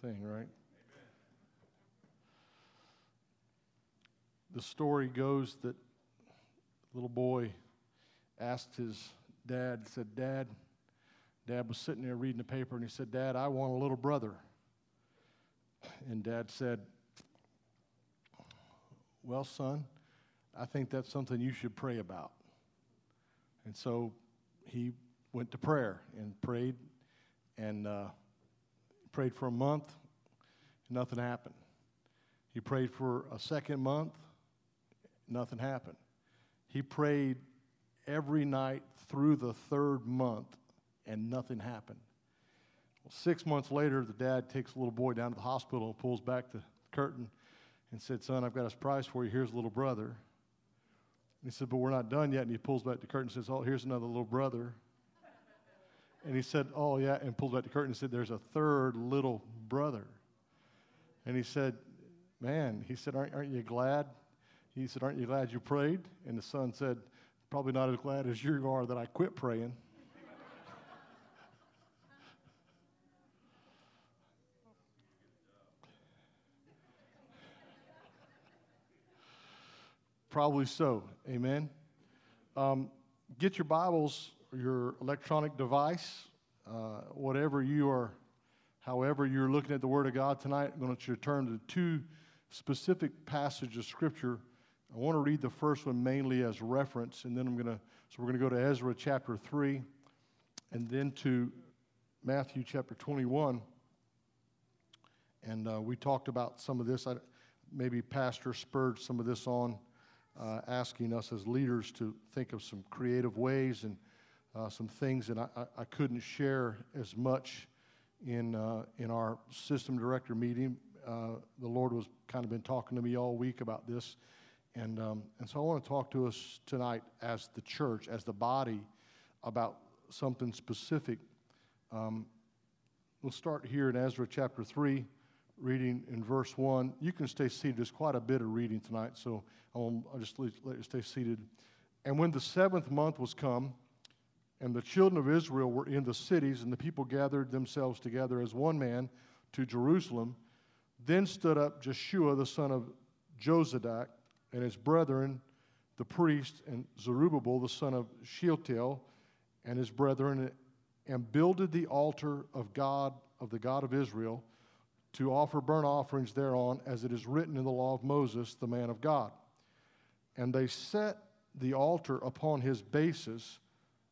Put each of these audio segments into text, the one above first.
Thing, right? The story goes that little boy asked his dad, said, Dad, Dad was sitting there reading the paper and he said, Dad, I want a little brother. And Dad said, Well, son, I think that's something you should pray about. And so he went to prayer and prayed, and uh, prayed for a month, nothing happened. He prayed for a second month, nothing happened. He prayed every night through the third month, and nothing happened. Well, six months later, the dad takes the little boy down to the hospital and pulls back the curtain and said, Son, I've got a surprise for you. Here's a little brother. And he said, But we're not done yet. And he pulls back the curtain and says, Oh, here's another little brother. And he said, Oh, yeah, and pulled back the curtain and said, There's a third little brother. And he said, Man, he said, Aren't, aren't you glad? He said, Aren't you glad you prayed? And the son said, Probably not as glad as you are that I quit praying. Probably so. Amen. Um, get your Bibles your electronic device, uh, whatever you are, however you're looking at the Word of God tonight, I'm going to turn to two specific passages of Scripture. I want to read the first one mainly as reference, and then I'm going to, so we're going to go to Ezra chapter 3, and then to Matthew chapter 21. And uh, we talked about some of this. I, maybe Pastor spurred some of this on, uh, asking us as leaders to think of some creative ways and uh, some things that I, I, couldn't share as much in, uh, in our system director meeting. Uh, the Lord was kind of been talking to me all week about this. And, um, and so I want to talk to us tonight as the church, as the body, about something specific. Um, we'll start here in Ezra chapter 3, reading in verse 1. You can stay seated. There's quite a bit of reading tonight, so I'll, I'll just let you stay seated. And when the seventh month was come, and the children of Israel were in the cities, and the people gathered themselves together as one man to Jerusalem. Then stood up Jeshua the son of Jozadak and his brethren, the priest, and Zerubbabel the son of Shealtiel and his brethren, and builded the altar of God, of the God of Israel, to offer burnt offerings thereon, as it is written in the law of Moses, the man of God. And they set the altar upon his basis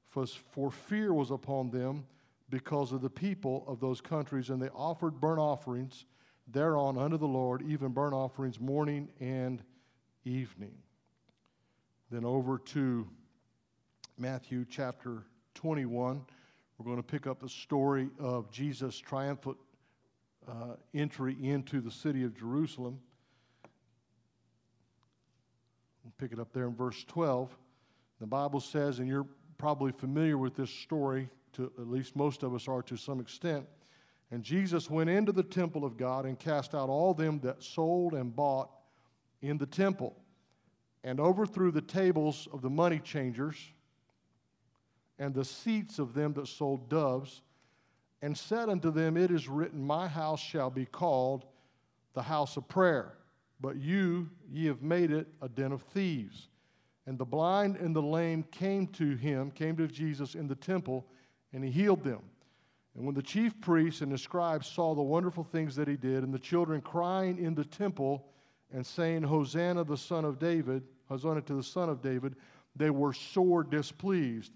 for fear was upon them because of the people of those countries, and they offered burnt offerings thereon unto the Lord, even burnt offerings morning and evening. Then over to Matthew chapter 21. We're going to pick up the story of Jesus' triumphant uh, entry into the city of Jerusalem. We'll pick it up there in verse 12. The Bible says, and you're probably familiar with this story, to, at least most of us are to some extent. And Jesus went into the temple of God and cast out all them that sold and bought in the temple, and overthrew the tables of the money changers and the seats of them that sold doves, and said unto them, It is written, My house shall be called the house of prayer, but you, ye have made it a den of thieves. And the blind and the lame came to him, came to Jesus in the temple, and he healed them. And when the chief priests and the scribes saw the wonderful things that he did, and the children crying in the temple and saying, Hosanna, the son of David, Hosanna to the son of David, they were sore displeased.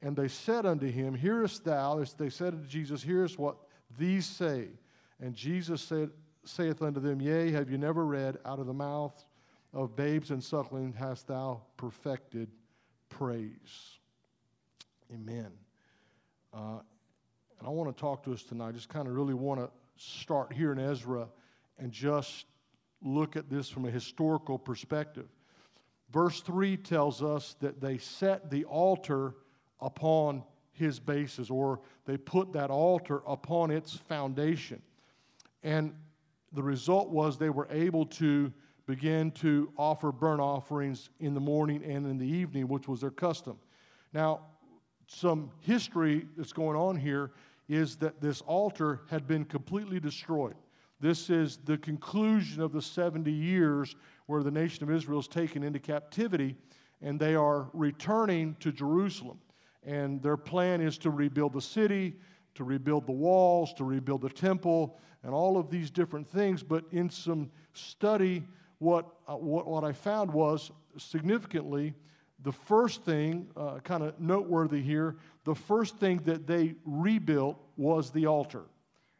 And they said unto him, Hearest thou? As they said unto Jesus, Hearest what these say. And Jesus said, saith unto them, Yea, have you never read, out of the mouth of babes and suckling hast thou perfected praise. Amen. Uh, and I want to talk to us tonight. Just kind of really want to start here in Ezra and just look at this from a historical perspective. Verse 3 tells us that they set the altar upon his basis, or they put that altar upon its foundation. And the result was they were able to begin to offer burnt offerings in the morning and in the evening, which was their custom. Now, some history that's going on here is that this altar had been completely destroyed. This is the conclusion of the 70 years where the nation of Israel is taken into captivity and they are returning to Jerusalem. And their plan is to rebuild the city, to rebuild the walls, to rebuild the temple, and all of these different things. But in some study, what, uh, what, what I found was significantly the first thing, uh, kind of noteworthy here, the first thing that they rebuilt was the altar.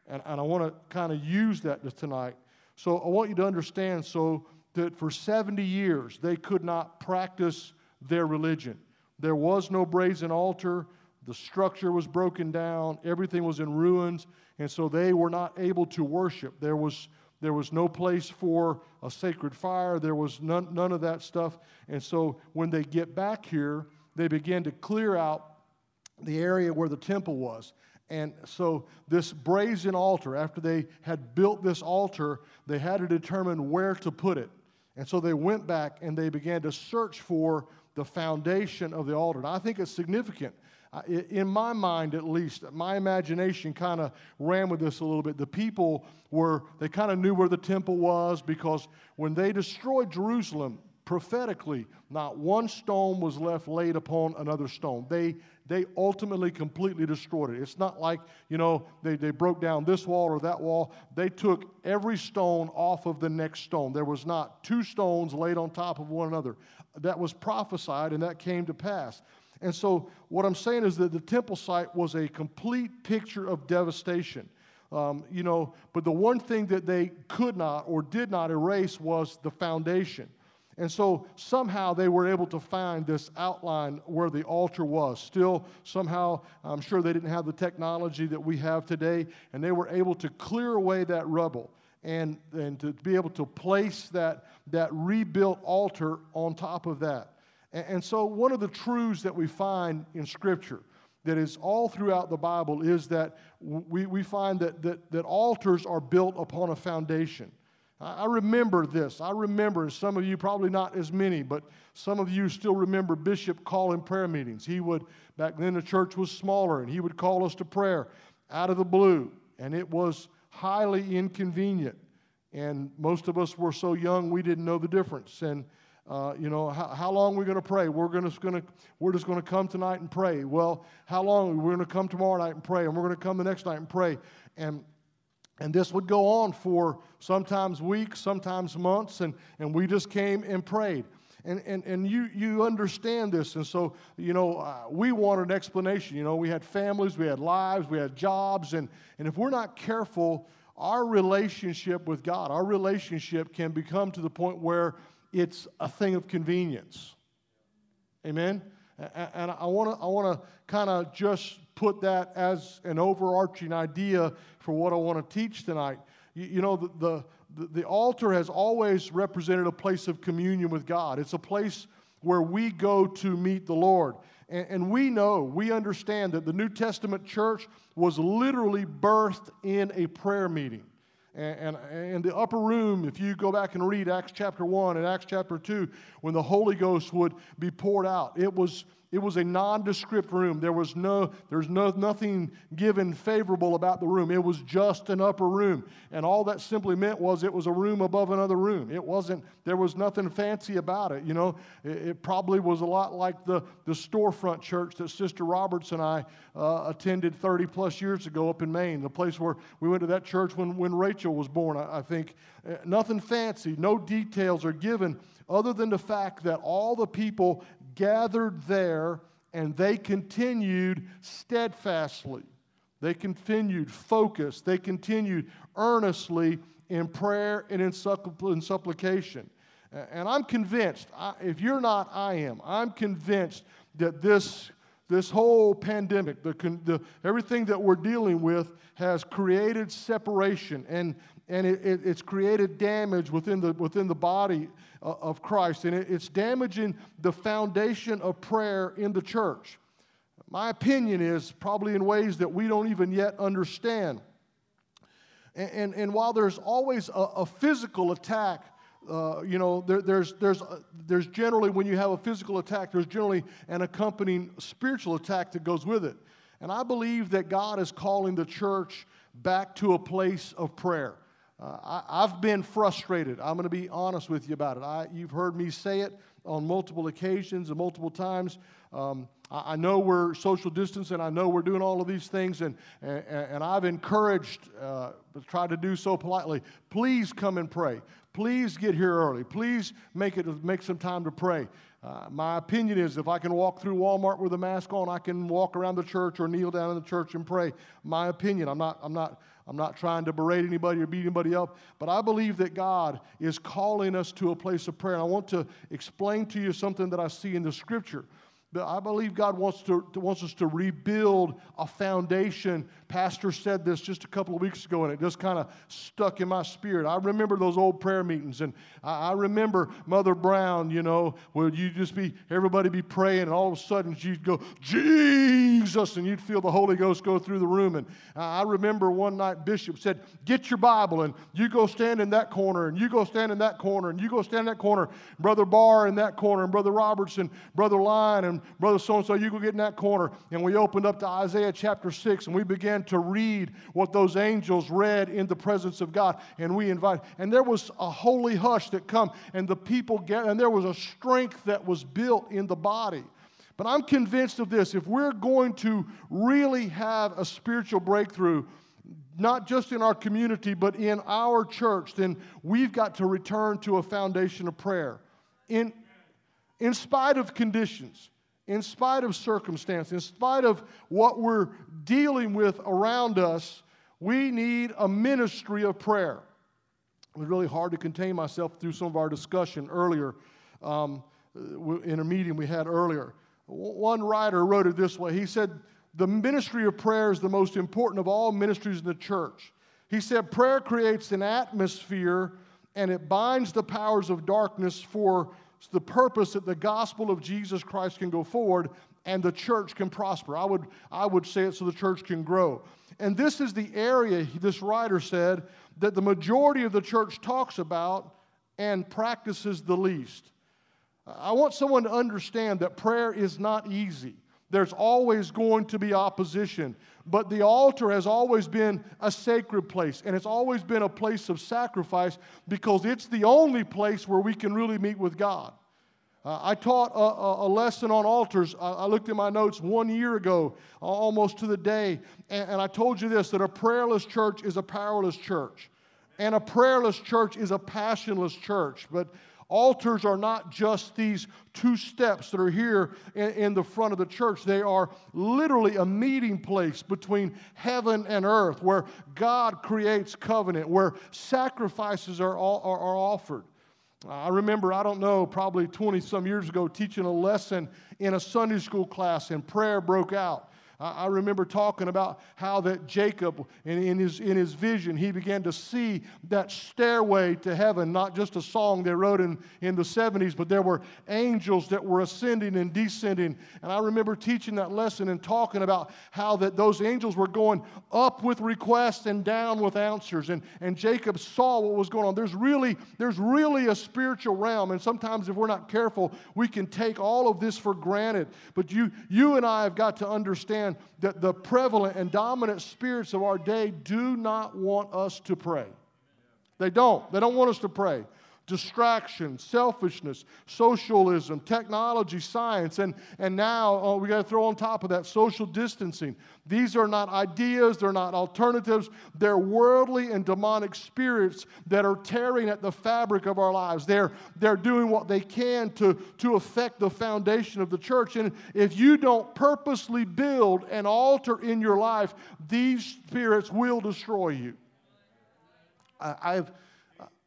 And, and I want to kind of use that tonight. So I want you to understand so that for 70 years they could not practice their religion. There was no brazen altar, the structure was broken down, everything was in ruins, and so they were not able to worship. There was, there was no place for a sacred fire, there was none, none of that stuff. And so when they get back here, they begin to clear out the area where the temple was. And so, this brazen altar, after they had built this altar, they had to determine where to put it. And so they went back and they began to search for the foundation of the altar. And I think it's significant. In my mind, at least, my imagination kind of ran with this a little bit. The people were, they kind of knew where the temple was because when they destroyed Jerusalem, prophetically, not one stone was left laid upon another stone. They they ultimately completely destroyed it. It's not like, you know, they, they broke down this wall or that wall. They took every stone off of the next stone. There was not two stones laid on top of one another. That was prophesied and that came to pass. And so, what I'm saying is that the temple site was a complete picture of devastation. Um, you know, but the one thing that they could not or did not erase was the foundation. And so somehow they were able to find this outline where the altar was. Still, somehow, I'm sure they didn't have the technology that we have today, and they were able to clear away that rubble and, and to be able to place that, that rebuilt altar on top of that. And, and so, one of the truths that we find in Scripture that is all throughout the Bible is that we, we find that, that, that altars are built upon a foundation. I remember this. I remember, some of you probably not as many, but some of you still remember Bishop calling prayer meetings. He would, back then the church was smaller, and he would call us to prayer out of the blue, and it was highly inconvenient. And most of us were so young we didn't know the difference. And uh, you know, how, how long are we going to pray? We're, gonna, gonna, we're just going to come tonight and pray. Well, how long? We're going to come tomorrow night and pray, and we're going to come the next night and pray. And and this would go on for sometimes weeks, sometimes months, and, and we just came and prayed. And, and, and you, you understand this. And so, you know, uh, we wanted an explanation. You know, we had families, we had lives, we had jobs. And, and if we're not careful, our relationship with God, our relationship can become to the point where it's a thing of convenience. Amen? And I want to I want to kind of just put that as an overarching idea for what I want to teach tonight. You, you know, the, the, the altar has always represented a place of communion with God. It's a place where we go to meet the Lord. And, and, we know, we understand that the New Testament church was literally birthed in a prayer meeting. And, in the upper room, if you go back and read Acts chapter 1 and Acts chapter 2, when the Holy Ghost would be poured out, it was it was a nondescript room. There was no, there's no, nothing given favorable about the room. It was just an upper room. And all that simply meant was it was a room above another room. It wasn't, there was nothing fancy about it. You know, it, it probably was a lot like the, the storefront church that Sister Roberts and I uh, attended 30 plus years ago up in Maine, the place where we went to that church when, when Rachel was born, I, I think. Uh, nothing fancy, no details are given other than the fact that all the people gathered there and they continued steadfastly. They continued focused. They continued earnestly in prayer and in, suppl- in supplication. And I'm convinced, if you're not, I am. I'm convinced that this, this whole pandemic, the, the, everything that we're dealing with has created separation and, and it, it, it's created damage within the, within the body of Christ. And it's damaging the foundation of prayer in the church. My opinion is probably in ways that we don't even yet understand. And, and, and while there's always a, a physical attack uh, you know, there, there's, there's, uh, there's generally, when you have a physical attack, there's generally an accompanying spiritual attack that goes with it. And I believe that God is calling the church back to a place of prayer. Uh, I, have been frustrated. I'm going to be honest with you about it. I, you've heard me say it on multiple occasions and multiple times. Um, I, I, know we're social distance and I know we're doing all of these things, and, and, and I've encouraged, uh, try to do so politely. Please come and pray. Please get here early. Please make, it, make some time to pray. Uh, my opinion is if I can walk through Walmart with a mask on, I can walk around the church or kneel down in the church and pray. My opinion. I'm not, I'm not, I'm not trying to berate anybody or beat anybody up, but I believe that God is calling us to a place of prayer. And I want to explain to you something that I see in the scripture. But I believe God wants, to, wants us to rebuild a foundation. Pastor said this just a couple of weeks ago, and it just kind of stuck in my spirit. I remember those old prayer meetings, and I, I remember Mother Brown, you know, where you just be, everybody be praying, and all of a sudden she'd go, Jesus, and you'd feel the Holy Ghost go through the room. And I remember one night Bishop said, Get your Bible, and you go stand in that corner, and you go stand in that corner, and you go stand in that corner. Brother Barr in that corner, and Brother Robertson, Brother Lyon, and Brother so and so, you go get in that corner. And we opened up to Isaiah chapter 6 and we began to read what those angels read in the presence of God. And we invite, and there was a holy hush that come, and the people get, and there was a strength that was built in the body. But I'm convinced of this if we're going to really have a spiritual breakthrough, not just in our community, but in our church, then we've got to return to a foundation of prayer. In, in spite of conditions, in spite of circumstance, in spite of what we're dealing with around us, we need a ministry of prayer. It was really hard to contain myself through some of our discussion earlier um, in a meeting we had earlier. One writer wrote it this way He said, The ministry of prayer is the most important of all ministries in the church. He said, Prayer creates an atmosphere and it binds the powers of darkness for the purpose that the gospel of Jesus Christ can go forward and the church can prosper. I would, I would say it so the church can grow. And this is the area, this writer said, that the majority of the church talks about and practices the least. I want someone to understand that prayer is not easy. There's always going to be opposition. But the altar has always been a sacred place, and it's always been a place of sacrifice because it's the only place where we can really meet with God. Uh, I taught a, a, lesson on altars. I, I, looked at my notes one year ago, almost to the day, and, and I told you this that a prayerless church is a powerless church, and a prayerless church is a passionless church. But Altars are not just these two steps that are here in, in, the front of the church. They are literally a meeting place between heaven and earth where God creates covenant, where sacrifices are, all, are, are offered. I remember, I don't know, probably 20 some years ago, teaching a lesson in a Sunday school class, and prayer broke out. I, remember talking about how that Jacob, in, in, his, in his vision, he began to see that stairway to heaven, not just a song they wrote in, in the 70s, but there were angels that were ascending and descending. And I remember teaching that lesson and talking about how that those angels were going up with requests and down with answers. And, and Jacob saw what was going on. There's really, there's really a spiritual realm. And sometimes if we're not careful, we can take all of this for granted. But you, you and I have got to understand understand that the prevalent and dominant spirits of our day do not want us to pray. They don't. They don't want us to pray distraction, selfishness, socialism, technology, science, and, and now oh, we got to throw on top of that social distancing. These are not ideas, they're not alternatives, they're worldly and demonic spirits that are tearing at the fabric of our lives. They're, they're doing what they can to, to affect the foundation of the church. And if you don't purposely build an altar in your life, these spirits will destroy you. I, I've,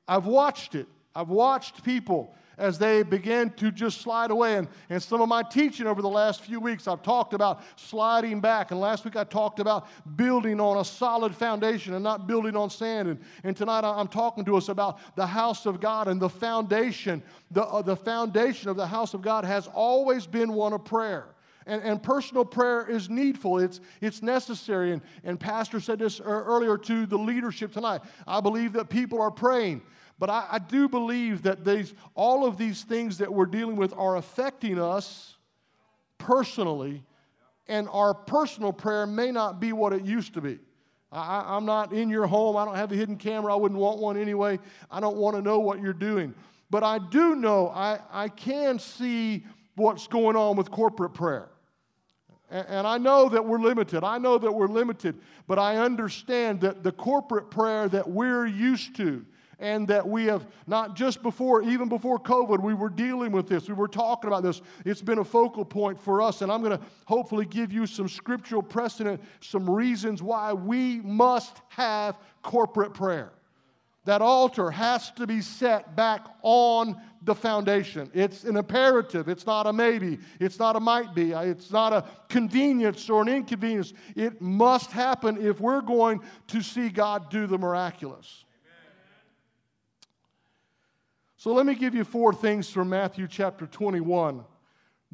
I've watched it. I've watched people as they begin to just slide away. And, and some of my teaching over the last few weeks, I've talked about sliding back. And last week I talked about building on a solid foundation and not building on sand. And, and tonight I'm talking to us about the house of God and the foundation. The, uh, the foundation of the house of God has always been one of prayer. And, and, personal prayer is needful, it's, it's necessary. And, and Pastor said this earlier to the leadership tonight. I believe that people are praying. But I, I do believe that these, all of these things that we're dealing with are affecting us personally, and our personal prayer may not be what it used to be. I, am not in your home. I don't have a hidden camera. I wouldn't want one anyway. I don't want to know what you're doing. But I do know, I, I can see what's going on with corporate prayer. And, and I know that we're limited. I know that we're limited. But I understand that the corporate prayer that we're used to, and that we have not just before, even before COVID, we were dealing with this. We were talking about this. It's been a focal point for us, and I'm going to hopefully give you some scriptural precedent, some reasons why we must have corporate prayer. That altar has to be set back on the foundation. It's an imperative. It's not a maybe. It's not a might be. It's not a convenience or an inconvenience. It must happen if we're going to see God do the miraculous. So let me give you four things from Matthew chapter 21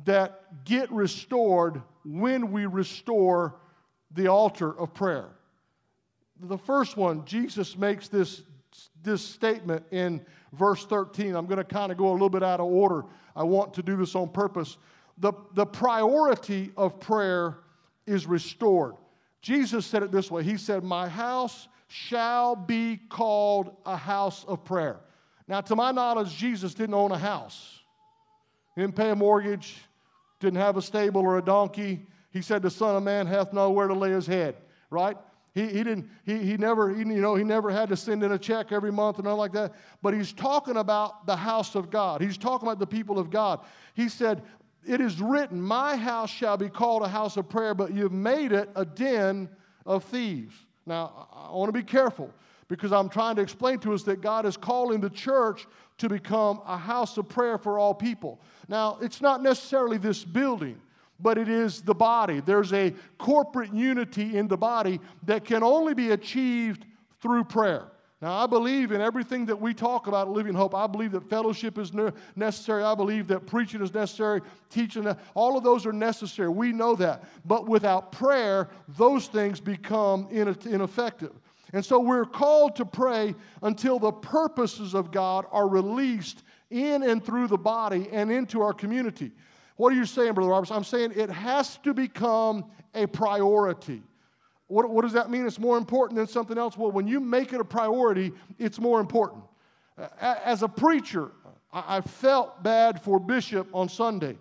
that get restored when we restore the altar of prayer. The first one, Jesus makes this, this statement in verse 13. I'm going to kind of go a little bit out of order. I want to do this on purpose. The, the priority of prayer is restored. Jesus said it this way He said, My house shall be called a house of prayer. Now, to my knowledge, Jesus didn't own a house. He didn't pay a mortgage, didn't have a stable or a donkey. He said, The Son of Man hath nowhere to lay his head, right? He, he didn't, he, he never, he, you know, he never had to send in a check every month or nothing like that. But he's talking about the house of God. He's talking about the people of God. He said, It is written, My house shall be called a house of prayer, but you've made it a den of thieves. Now, I want to be careful because I'm trying to explain to us that God is calling the church to become a house of prayer for all people. Now, it's not necessarily this building, but it is the body. There's a corporate unity in the body that can only be achieved through prayer. Now, I believe in everything that we talk about Living Hope. I believe that fellowship is necessary. I believe that preaching is necessary, teaching, all of those are necessary. We know that. But without prayer, those things become ineffective. And so we're called to pray until the purposes of God are released in and through the body and into our community. What are you saying, Brother Roberts? I'm saying it has to become a priority. What, what, does that mean? It's more important than something else. Well, when you make it a priority, it's more important. As a preacher, I felt bad for Bishop on Sunday.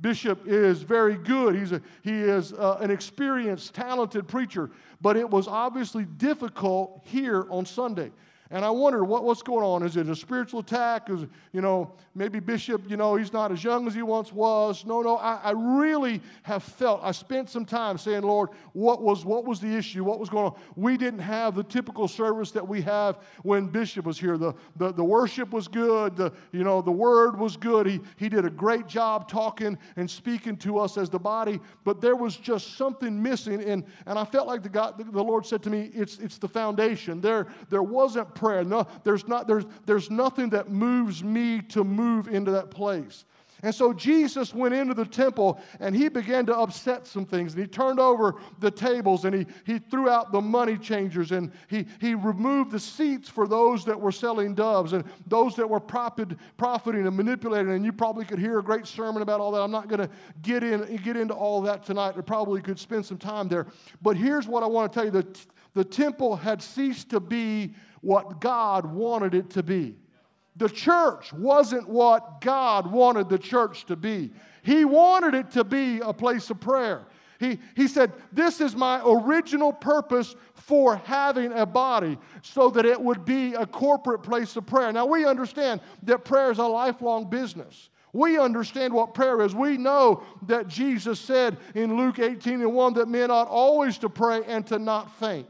Bishop is very good. He's a, he is uh, an experienced, talented preacher, but it was obviously difficult here on Sunday. And I wonder what, what's going on. Is it a spiritual attack? Is, you know, maybe Bishop, you know, he's not as young as he once was. No, no, I, I really have felt, I spent some time saying, Lord, what was, what was the issue? What was going on? We didn't have the typical service that we have when Bishop was here. The, the, the worship was good. The, you know, the word was good. He, he did a great job talking and speaking to us as the body, but there was just something missing. And, and I felt like the, God, the, the Lord said to me, it's, it's the foundation. There, there wasn't prayer. No, there's, not, there's, there's nothing that moves me to move into that place. And so Jesus went into the temple and he began to upset some things. And he turned over the tables and he, he threw out the money changers and he, he removed the seats for those that were selling doves and those that were profit, profiting and manipulating. And you probably could hear a great sermon about all that. I'm not going to get, in, get into all that tonight. I probably could spend some time there. But here's what I want to tell you the, the temple had ceased to be what God wanted it to be. The church wasn't what God wanted the church to be. He wanted it to be a place of prayer. He, he said, This is my original purpose for having a body, so that it would be a corporate place of prayer. Now, we understand that prayer is a lifelong business. We understand what prayer is. We know that Jesus said in Luke 18 and 1 that men ought always to pray and to not faint.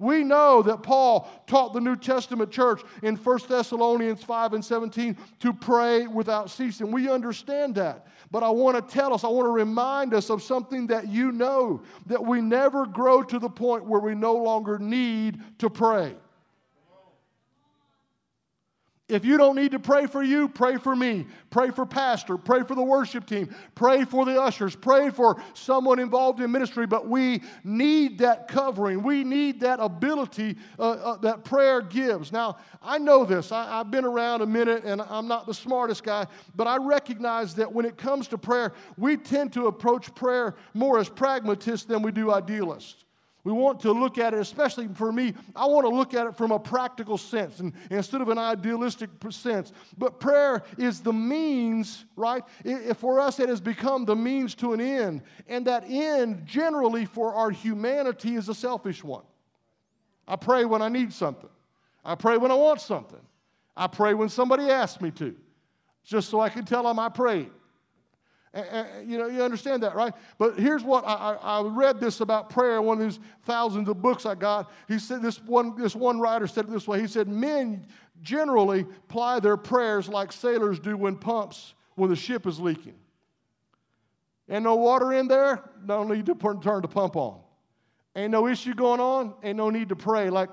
We know that Paul taught the New Testament church in 1 Thessalonians 5 and 17 to pray without ceasing. We understand that. But I want to tell us, I want to remind us of something that you know that we never grow to the point where we no longer need to pray. If you don't need to pray for you, pray for me. Pray for pastor. Pray for the worship team. Pray for the ushers. Pray for someone involved in ministry. But we need that covering. We need that ability uh, uh, that prayer gives. Now, I know this. I, have been around a minute and I'm not the smartest guy, but I recognize that when it comes to prayer, we tend to approach prayer more as pragmatists than we do idealists. We want to look at it, especially for me, I want to look at it from a practical sense and, instead of an idealistic sense. But prayer is the means, right? It, for us, it has become the means to an end. And that end, generally, for our humanity, is a selfish one. I pray when I need something, I pray when I want something, I pray when somebody asks me to, just so I can tell them I prayed. You know, you understand that, right? But here's what I, I, read this about prayer, one of these thousands of books I got. He said, this one, this one writer said it this way. He said, Men generally ply their prayers like sailors do when pumps, when the ship is leaking. Ain't no water in there, no need to turn the pump on. Ain't no issue going on, ain't no need to pray like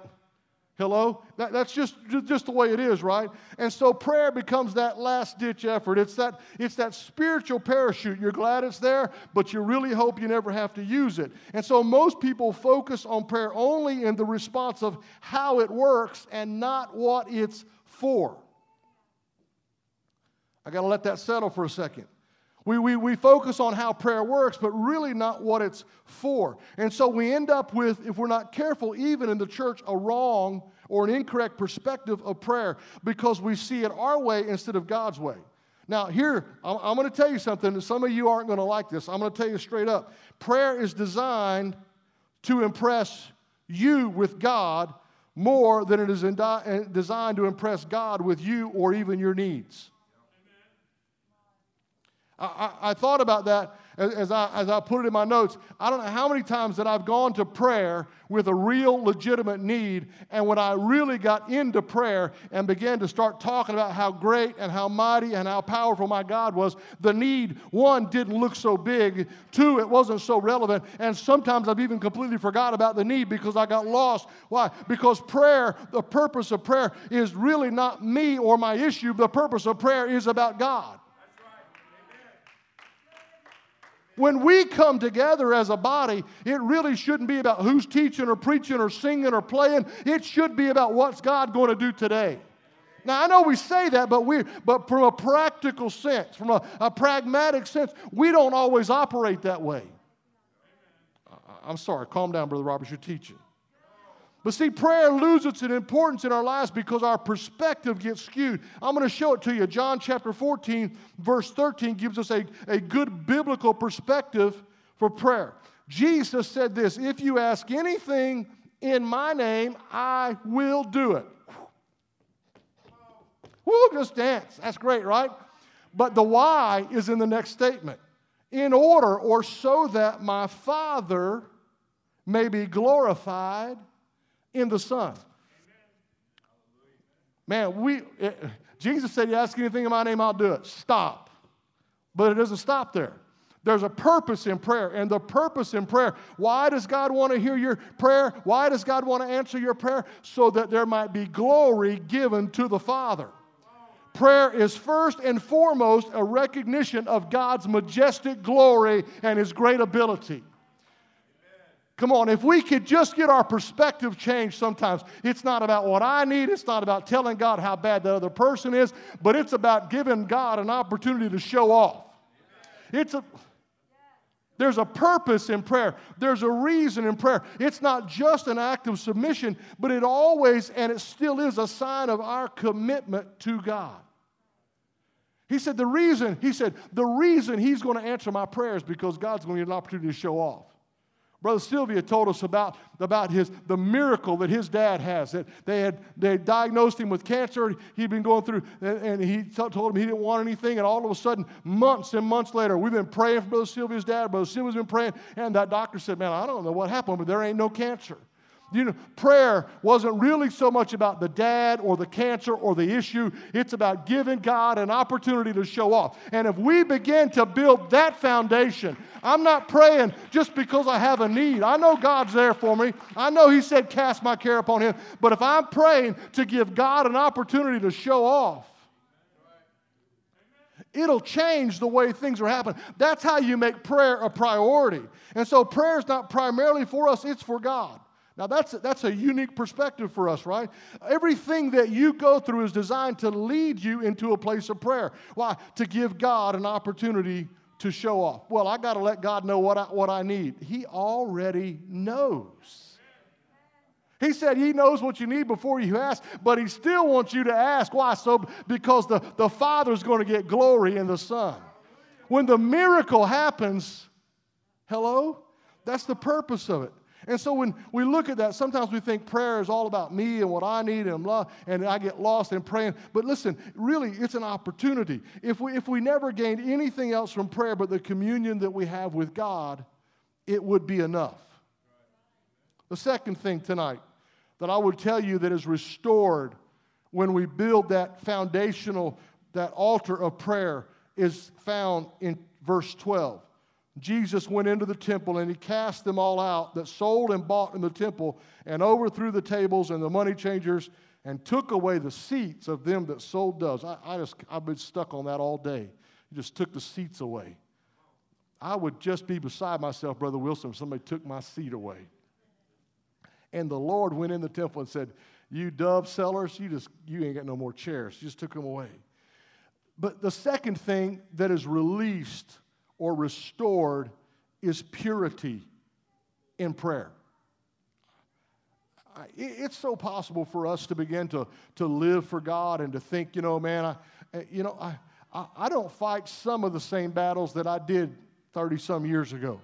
Hello? That, that's just, just the way it is, right? And so prayer becomes that last ditch effort. It's that, it's that spiritual parachute. You're glad it's there, but you really hope you never have to use it. And so most people focus on prayer only in the response of how it works and not what it's for. I got to let that settle for a second. We, we, we focus on how prayer works, but really not what it's for. And so we end up with, if we're not careful, even in the church, a wrong or an incorrect perspective of prayer because we see it our way instead of God's way. Now, here, I'm, I'm going to tell you something, and some of you aren't going to like this. I'm going to tell you straight up. Prayer is designed to impress you with God more than it is eh, designed to impress God with you or even your needs. I, I, thought about that as I, as I put it in my notes. I don't know how many times that I've gone to prayer with a real legitimate need, and when I really got into prayer and began to start talking about how great and how mighty and how powerful my God was, the need, one, didn't look so big, two, it wasn't so relevant, and sometimes I've even completely forgot about the need because I got lost. Why? Because prayer, the purpose of prayer is really not me or my issue, the purpose of prayer is about God. When we come together as a body, it really shouldn't be about who's teaching or preaching or singing or playing. It should be about what's God going to do today. Now, I know we say that, but, we, but from a practical sense, from a, a pragmatic sense, we don't always operate that way. I'm sorry, calm down, Brother Roberts, you're teaching. But see, prayer loses its importance in our lives because our perspective gets skewed. I'm going to show it to you. John chapter 14, verse 13 gives us a, a good biblical perspective for prayer. Jesus said this If you ask anything in my name, I will do it. Woo, just dance. That's great, right? But the why is in the next statement. In order or so that my Father may be glorified in the Son. Man, we, it, eh, Jesus said, You ask anything in my name, I'll do it. Stop. But it doesn't stop there. There's a purpose in prayer, and the purpose in prayer. Why does God want to hear your prayer? Why does God want to answer your prayer? So that there might be glory given to the Father. Prayer is first and foremost a recognition of God's majestic glory and His great ability. Come on, if we could just get our perspective changed sometimes, it's not about what I need, it's not about telling God how bad the other person is, but it's about giving God an opportunity to show off. It's a there's a purpose in prayer. There's a reason in prayer. It's not just an act of submission, but it always and it still is a sign of our commitment to God. He said, The reason, he said, the reason he's going to answer my prayers because God's going to get an opportunity to show off. Brother Sylvia told us about, about his, the miracle that his dad has. That they had they diagnosed him with cancer. He'd been going through, and, and he t- told him he didn't want anything. And all of a sudden, months and months later, we've been praying for Brother Sylvia's dad. Brother Sylvia's been praying, and that doctor said, "Man, I don't know what happened, but there ain't no cancer." You know, prayer wasn't really so much about the dad or the cancer or the issue. It's about giving God an opportunity to show off. And if we begin to build that foundation, I'm not praying just because I have a need. I know God's there for me. I know He said, cast my care upon Him. But if I'm praying to give God an opportunity to show off, it'll change the way things are happening. That's how you make prayer a priority. And so prayer is not primarily for us, it's for God. Now, that's, that's a unique perspective for us, right? Everything that you go through is designed to lead you into a place of prayer. Why? To give God an opportunity to show off. Well, I got to let God know what I, what I need. He already knows. He said he knows what you need before you ask, but he still wants you to ask. Why? So because the, the Father's going to get glory in the Son. When the miracle happens, hello? That's the purpose of it. And so when we look at that, sometimes we think prayer is all about me and what I need and, love, and I get lost in praying. But listen, really, it's an opportunity. If we, if we never gained anything else from prayer but the communion that we have with God, it would be enough. The second thing tonight that I would tell you that is restored when we build that foundational, that altar of prayer is found in verse 12. Jesus went into the temple and he cast them all out that sold and bought in the temple and overthrew the tables and the money changers and took away the seats of them that sold doves. I, I just, I've been stuck on that all day. He just took the seats away. I would just be beside myself, Brother Wilson, if somebody took my seat away. And the Lord went in the temple and said, You dove sellers, you just you ain't got no more chairs. You just took them away. But the second thing that is released or restored is purity in prayer. It's so possible for us to begin to, to live for God and to think, you know, man, I, eh, you know, I, I don't fight some of the same battles that I did 30 some years ago.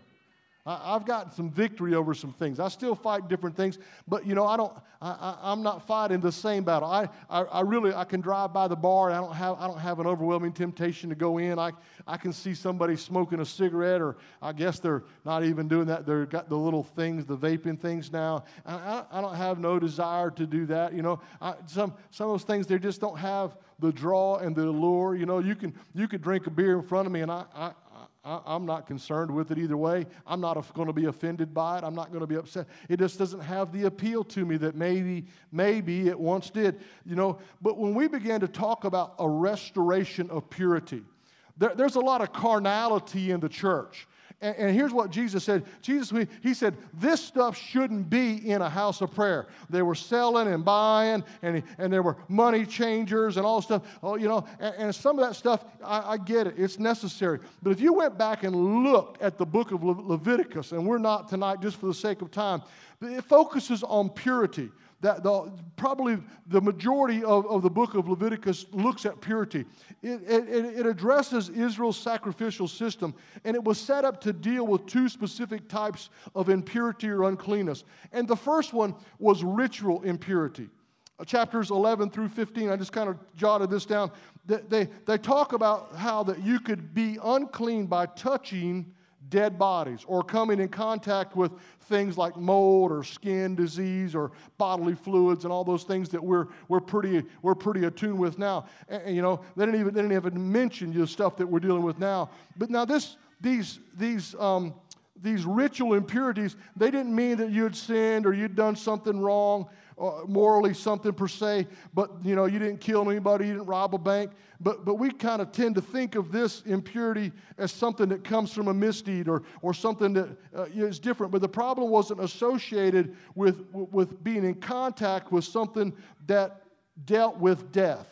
I, have gotten some victory over some things. I still fight different things, but you know, I don't. I, am not fighting the same battle. I, I, I, really, I can drive by the bar. And I don't have, I don't have an overwhelming temptation to go in. I, I can see somebody smoking a cigarette, or I guess they're not even doing that. They've got the little things, the vaping things now. I, I don't have no desire to do that. You know, I, some some of those things they just don't have the draw and the allure. You know, you can you could drink a beer in front of me, and I, I I, am not concerned with it either way. I'm not going to be offended by it. I'm not going to be upset. It just doesn't have the appeal to me that maybe, maybe it once did. You know, but when we began to talk about a restoration of purity, there, there's a lot of carnality in the church. And, and here's what Jesus said Jesus, he said, this stuff shouldn't be in a house of prayer. They were selling and buying, and, and there were money changers and all stuff. Oh, you know, and, and some of that stuff, I, I, get it, it's necessary. But if you went back and looked at the book of Le- Leviticus, and we're not tonight just for the sake of time, it focuses on purity that the, probably the majority of, of the book of Leviticus looks at purity. It, it, it addresses Israel's sacrificial system, and it was set up to deal with two specific types of impurity or uncleanness. And the first one was ritual impurity. Uh, chapters 11 through 15, I just kind of jotted this down. They, they, they talk about how that you could be unclean by touching dead bodies or coming in contact with things like mold or skin disease or bodily fluids and all those things that we're, we're, pretty, we're pretty attuned with now. And, you know, they didn't, even, they didn't even mention the stuff that we're dealing with now. But now this, these, these, um, these ritual impurities, they didn't mean that you had sinned or you'd done something wrong. Uh, morally something per se, but you know, you didn't kill anybody, you didn't rob a bank. But, but we kind of tend to think of this impurity as something that comes from a misdeed or, or something that uh, is different. But the problem wasn't associated with, with being in contact with something that dealt with death.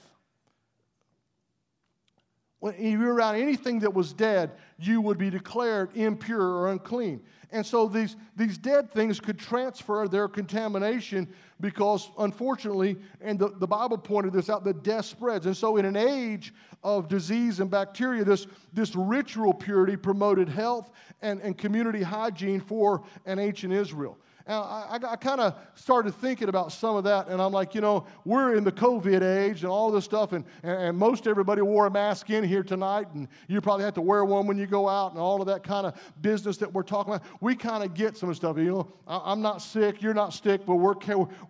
When you were around anything that was dead, you would be declared impure or unclean. And so these, these dead things could transfer their contamination because, unfortunately, and the, the Bible pointed this out, that death spreads. And so, in an age of disease and bacteria, this, this ritual purity promoted health and, and community hygiene for an ancient Israel. And I, I, kind of started thinking about some of that, and I'm like, you know, we're in the COVID age and all this stuff, and, and, and most everybody wore a mask in here tonight, and you probably have to wear one when you go out, and all of that kind of business that we're talking about. We kind of get some stuff. You know, I, am not sick, you're not sick, but we're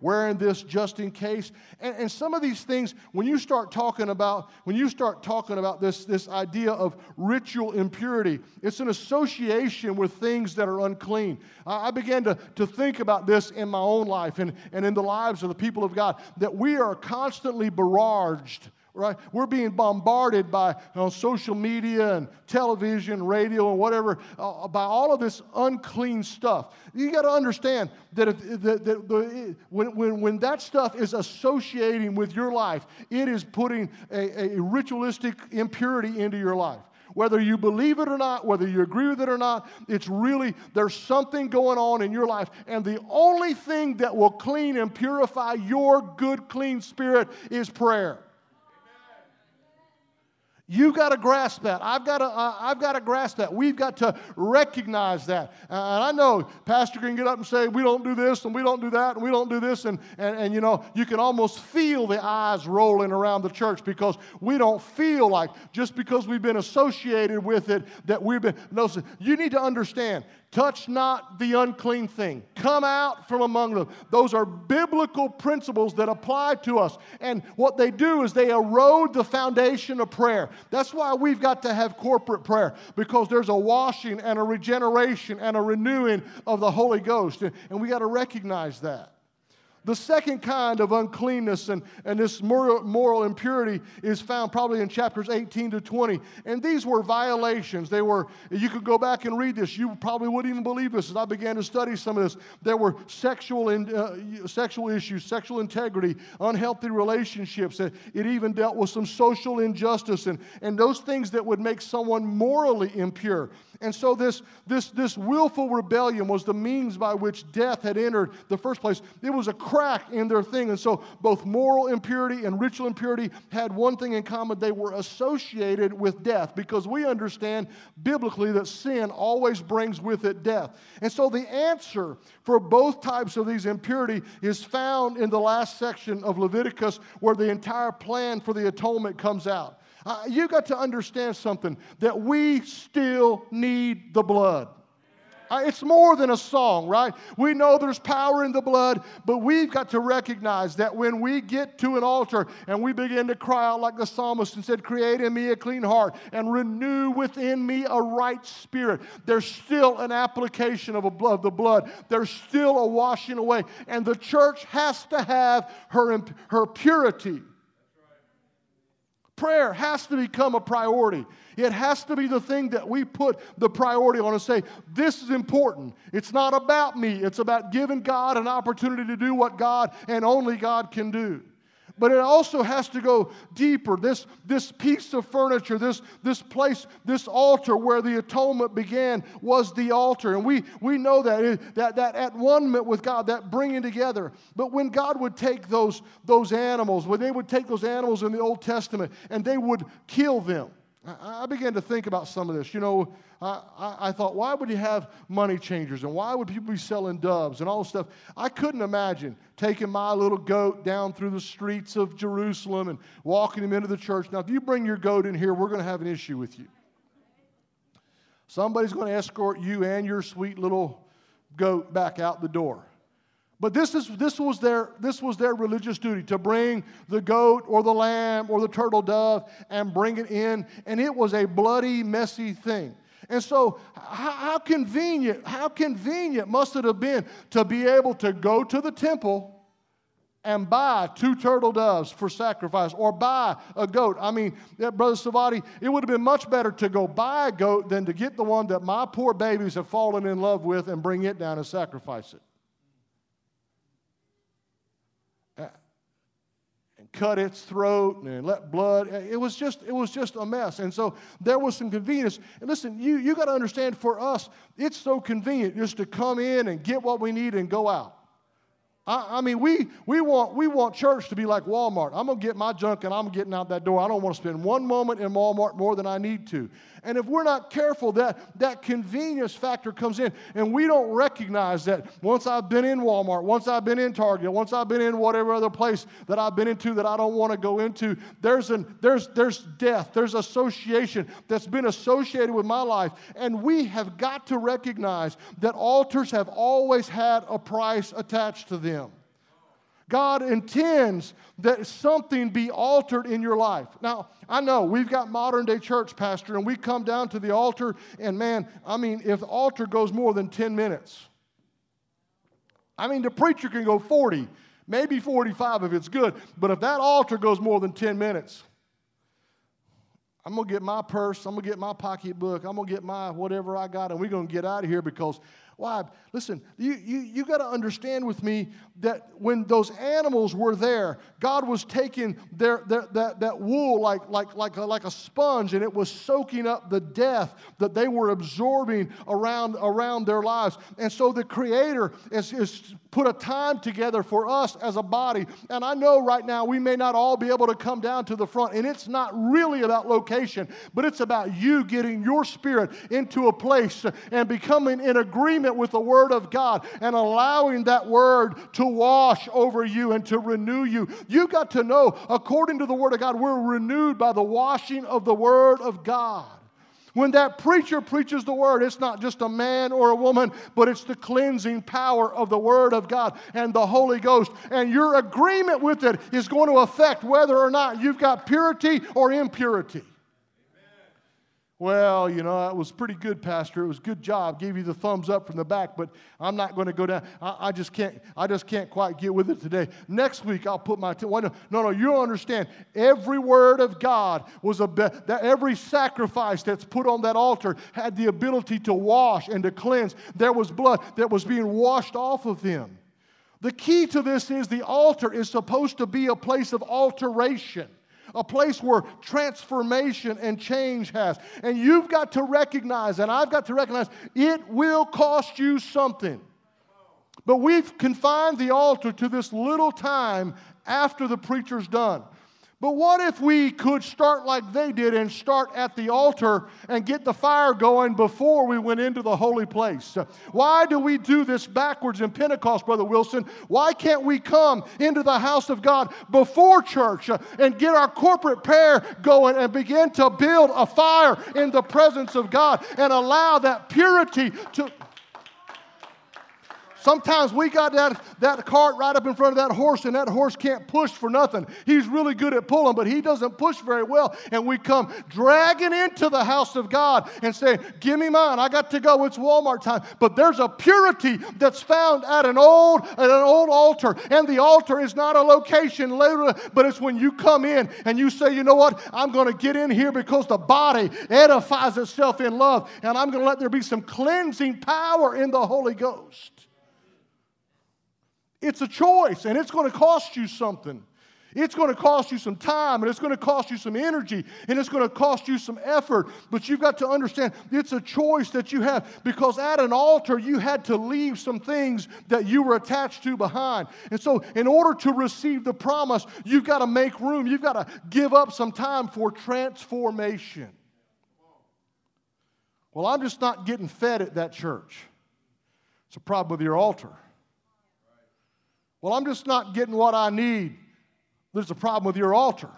wearing this just in case. And, and some of these things, when you start talking about, when you start talking about this, this idea of ritual impurity, it's an association with things that are unclean. I, I began to, to think think about this in my own life and, and in the lives of the people of God that we are constantly barraged right? We're being bombarded by you know, social media and television, radio, and whatever, uh, by all of this unclean stuff. You got to understand that, if, that, that the, when, when, when that stuff is associating with your life, it is putting a, a ritualistic impurity into your life. Whether you believe it or not, whether you agree with it or not, it's really, there's something going on in your life. And the only thing that will clean and purify your good, clean spirit is prayer. You got to grasp that. I've got to, I've got to grasp that. We've got to recognize that. And I know Pastor can get up and say, we don't do this and we don't do that and we don't do this. And, and, and, you know, you can almost feel the eyes rolling around the church because we don't feel like just because we've been associated with it that we've been. No, you need to understand Touch not the unclean thing. Come out from among them. Those are biblical principles that apply to us. And what they do is they erode the foundation of prayer. That's why we've got to have corporate prayer, because there's a washing and a regeneration and a renewing of the Holy Ghost. And we got to recognize that. The second kind of uncleanness and, and this moral, moral impurity is found probably in chapters 18 to 20. And these were violations. They were, you could go back and read this. You probably wouldn't even believe this as I began to study some of this. There were sexual, in, uh, sexual issues, sexual integrity, unhealthy relationships. It even dealt with some social injustice and, and those things that would make someone morally impure. And so this, this, this willful rebellion was the means by which death had entered the first place. It was a crack in their thing. And so both moral impurity and ritual impurity had one thing in common they were associated with death because we understand biblically that sin always brings with it death. And so the answer for both types of these impurity is found in the last section of Leviticus where the entire plan for the atonement comes out. Uh, you got to understand something that we still need the blood. Uh, it's more than a song, right? We know there's power in the blood, but we've got to recognize that when we get to an altar and we begin to cry out like the psalmist and said, Create in me a clean heart and renew within me a right spirit, there's still an application of, a, of the blood. There's still a washing away. And the church has to have her, her purity Prayer has to become a priority. It has to be the thing that we put the priority on and say, this is important. It's not about me, it's about giving God an opportunity to do what God and only God can do. But it also has to go deeper. This, this piece of furniture, this, this place, this altar where the atonement began was the altar. And we, we know that, that, that at one with God, that bringing together. But when God would take those, those animals, when they would take those animals in the Old Testament and they would kill them, I, began to think about some of this. You know, I, I, thought, why would you have money changers and why would people be selling doves and all this stuff? I couldn't imagine taking my little goat down through the streets of Jerusalem and walking him into the church. Now, if you bring your goat in here, we're going to have an issue with you. Somebody's going to escort you and your sweet little goat back out the door. But this, is, this, was their, this was their religious duty to bring the goat or the lamb or the turtle dove and bring it in. And it was a bloody, messy thing. And so, how, how convenient, how convenient must it have been to be able to go to the temple and buy two turtle doves for sacrifice or buy a goat. I mean, Brother Savati, it would have been much better to go buy a goat than to get the one that my poor babies have fallen in love with and bring it down and sacrifice it. Cut its throat and let blood. It was just, it was just a mess. And so there was some convenience. And listen, you, you got to understand for us, it's so convenient just to come in and get what we need and go out. I, I, mean, we, we, want, we want church to be like Walmart. I'm going to get my junk and I'm getting out that door. I don't want to spend one moment in Walmart more than I need to. And if we're not careful, that, that convenience factor comes in, and we don't recognize that once I've been in Walmart, once I've been in Target, once I've been in whatever other place that I've been into that I don't want to go into, there's, an, there's, there's death, there's association that's been associated with my life. And we have got to recognize that altars have always had a price attached to them. God intends that something be altered in your life. Now, I know we've got modern day church, Pastor, and we come down to the altar, and man, I mean, if the altar goes more than 10 minutes, I mean, the preacher can go 40, maybe 45 if it's good, but if that altar goes more than 10 minutes, I'm to get my purse, I'm to get my pocketbook, I'm to get my whatever I got, and we're to get out of here because why? Listen, you, you, you got to understand with me that when those animals were there, God was taking their, their, that, that wool like, like, like, a, like a sponge and it was soaking up the death that they were absorbing around, around their lives. And so the Creator has, is put a time together for us as a body. And I know right now we may not all be able to come down to the front, and it's not really about location, but it's about you getting your spirit into a place and becoming in agreement with the Word of God and allowing that Word to wash over you and to renew you. You got to know, according to the Word of God, we're renewed by the washing of the Word of God. When that preacher preaches the word, it's not just a man or a woman, but it's the cleansing power of the word of God and the Holy Ghost. And your agreement with it is going to affect whether or not you've got purity or impurity. Well, you know, that was pretty good, Pastor. It was a good job. Gave you the thumbs up from the back, but I'm not going to go down. I, I, just can't. I just can't quite get with it today. Next week I'll put my. T- no, no, no. You don't understand. Every word of God was a be- that every sacrifice that's put on that altar had the ability to wash and to cleanse. There was blood that was being washed off of them. The key to this is the altar is supposed to be a place of alteration a place where transformation and change has. And you've got to recognize, and I've got to recognize, it will cost you something. But we've confined the altar to this little time after the preacher's done. But what if we could start like they did and start at the altar and get the fire going before we went into the holy place? Why do we do this backwards in Pentecost, Brother Wilson? Why can't we come into the house of God before church and get our corporate prayer going and begin to build a fire in the presence of God and allow that purity to. Sometimes we got that, that cart right up in front of that horse, and that horse can't push for nothing. He's really good at pulling, but he doesn't push very well. And we come dragging into the house of God and say, Give me mine. I got to go. It's Walmart time. But there's a purity that's found at an old, at an old altar. And the altar is not a location later, but it's when you come in and you say, you know what? I'm going to get in here because the body edifies itself in love. And I'm going to let there be some cleansing power in the Holy Ghost. It's a choice, and it's going to cost you something. It's going to cost you some time and it's going to cost you some energy and it's going to cost you some effort. But you've got to understand it's a choice that you have because at an altar you had to leave some things that you were attached to behind. And so, in order to receive the promise, you've got to make room. You've got to give up some time for transformation. Well, I'm just not getting fed at that church. It's a problem with your altar. Well, I'm just not getting what I need. There's a problem with your altar.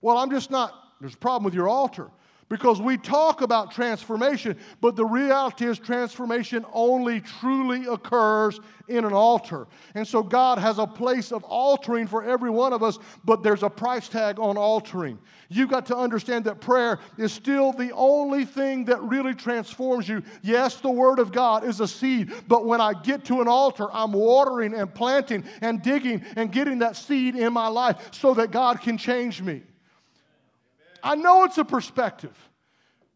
Well, I'm just not, there's a problem with your altar. Because we talk about transformation, but the reality is transformation only truly occurs in an altar. And so God has a place of altering for every one of us, but there's a price tag on altering. You've got to understand that prayer is still the only thing that really transforms you. Yes, the Word of God is a seed, but when I get to an altar, I'm watering and planting and digging and getting that seed in my life so that God can change me. I know it's a perspective.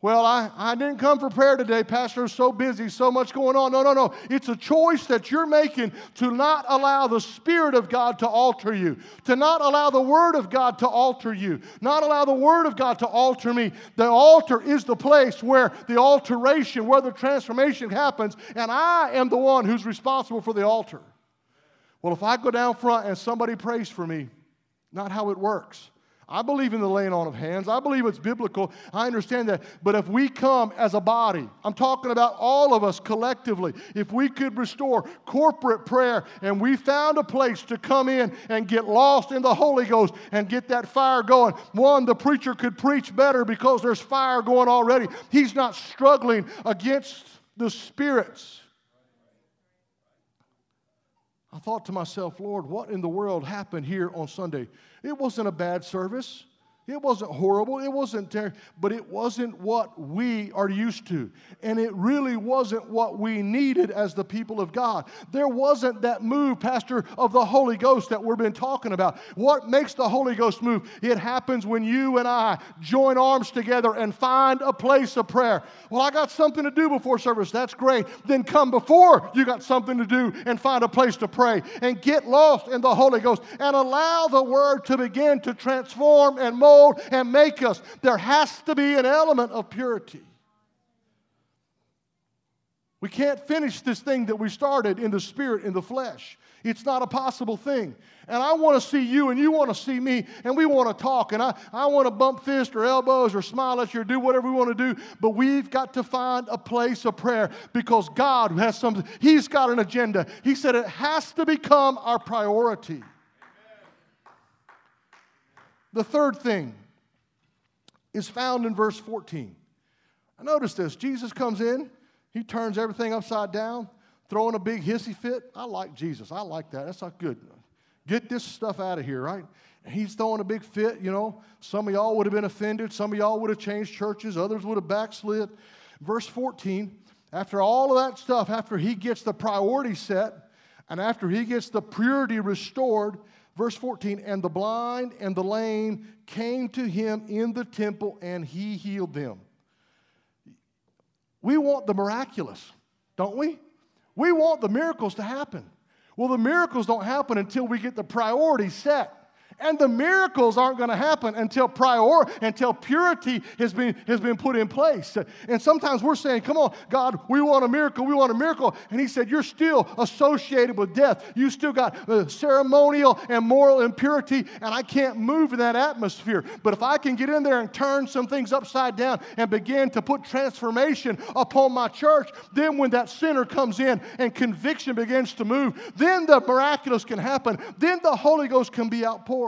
Well, I, I didn't come for prayer today, Pastor. I'm so busy, so much going on. No, no, no. It's a choice that you're making to not allow the Spirit of God to alter you, to not allow the Word of God to alter you, not allow the Word of God to alter me. The altar is the place where the alteration, where the transformation happens, and I am the one who's responsible for the altar. Well, if I go down front and somebody prays for me, not how it works. I believe in the laying on of hands. I believe it's biblical. I understand that. But if we come as a body, I'm talking about all of us collectively, if we could restore corporate prayer and we found a place to come in and get lost in the Holy Ghost and get that fire going, one, the preacher could preach better because there's fire going already. He's not struggling against the spirits. I thought to myself, Lord, what in the world happened here on Sunday? It wasn't a bad service. It wasn't horrible, it wasn't terrible, but it wasn't what we are used to. And it really wasn't what we needed as the people of God. There wasn't that move, Pastor, of the Holy Ghost that we've been talking about. What makes the Holy Ghost move? It happens when you and I join arms together and find a place of prayer. Well, I got something to do before service. That's great. Then come before you got something to do and find a place to pray and get lost in the Holy Ghost and allow the Word to begin to transform and mold mold and make us. There has to be an element of purity. We can't finish this thing that we started in the spirit, in the flesh. It's not a possible thing. And I want to see you and you want to see me and we want to talk. And I, I want to bump fists or elbows or smile at you or do whatever we want to do. But we've got to find a place of prayer because God has something. He's got an agenda. He said it has to become our priority. The third thing is found in verse 14. I notice this Jesus comes in, he turns everything upside down, throwing a big hissy fit. I like Jesus. I like that. That's not good. Get this stuff out of here, right? he's throwing a big fit, you know. Some of y'all would have been offended. Some of y'all would have changed churches. Others would have backslid. Verse 14, after all of that stuff, after he gets the priority set, and after he gets the purity restored, Verse 14, and the blind and the lame came to him in the temple and he healed them. We want the miraculous, don't we? We want the miracles to happen. Well, the miracles don't happen until we get the priority set. And the miracles aren't going to happen until prior, until purity has been, has been put in place. And sometimes we're saying, come on, God, we want a miracle, we want a miracle. And he said, you're still associated with death. You still got uh, ceremonial and moral impurity, and I can't move in that atmosphere. But if I can get in there and turn some things upside down and begin to put transformation upon my church, then when that sinner comes in and conviction begins to move, then the miraculous can happen. Then the Holy Ghost can be outpoured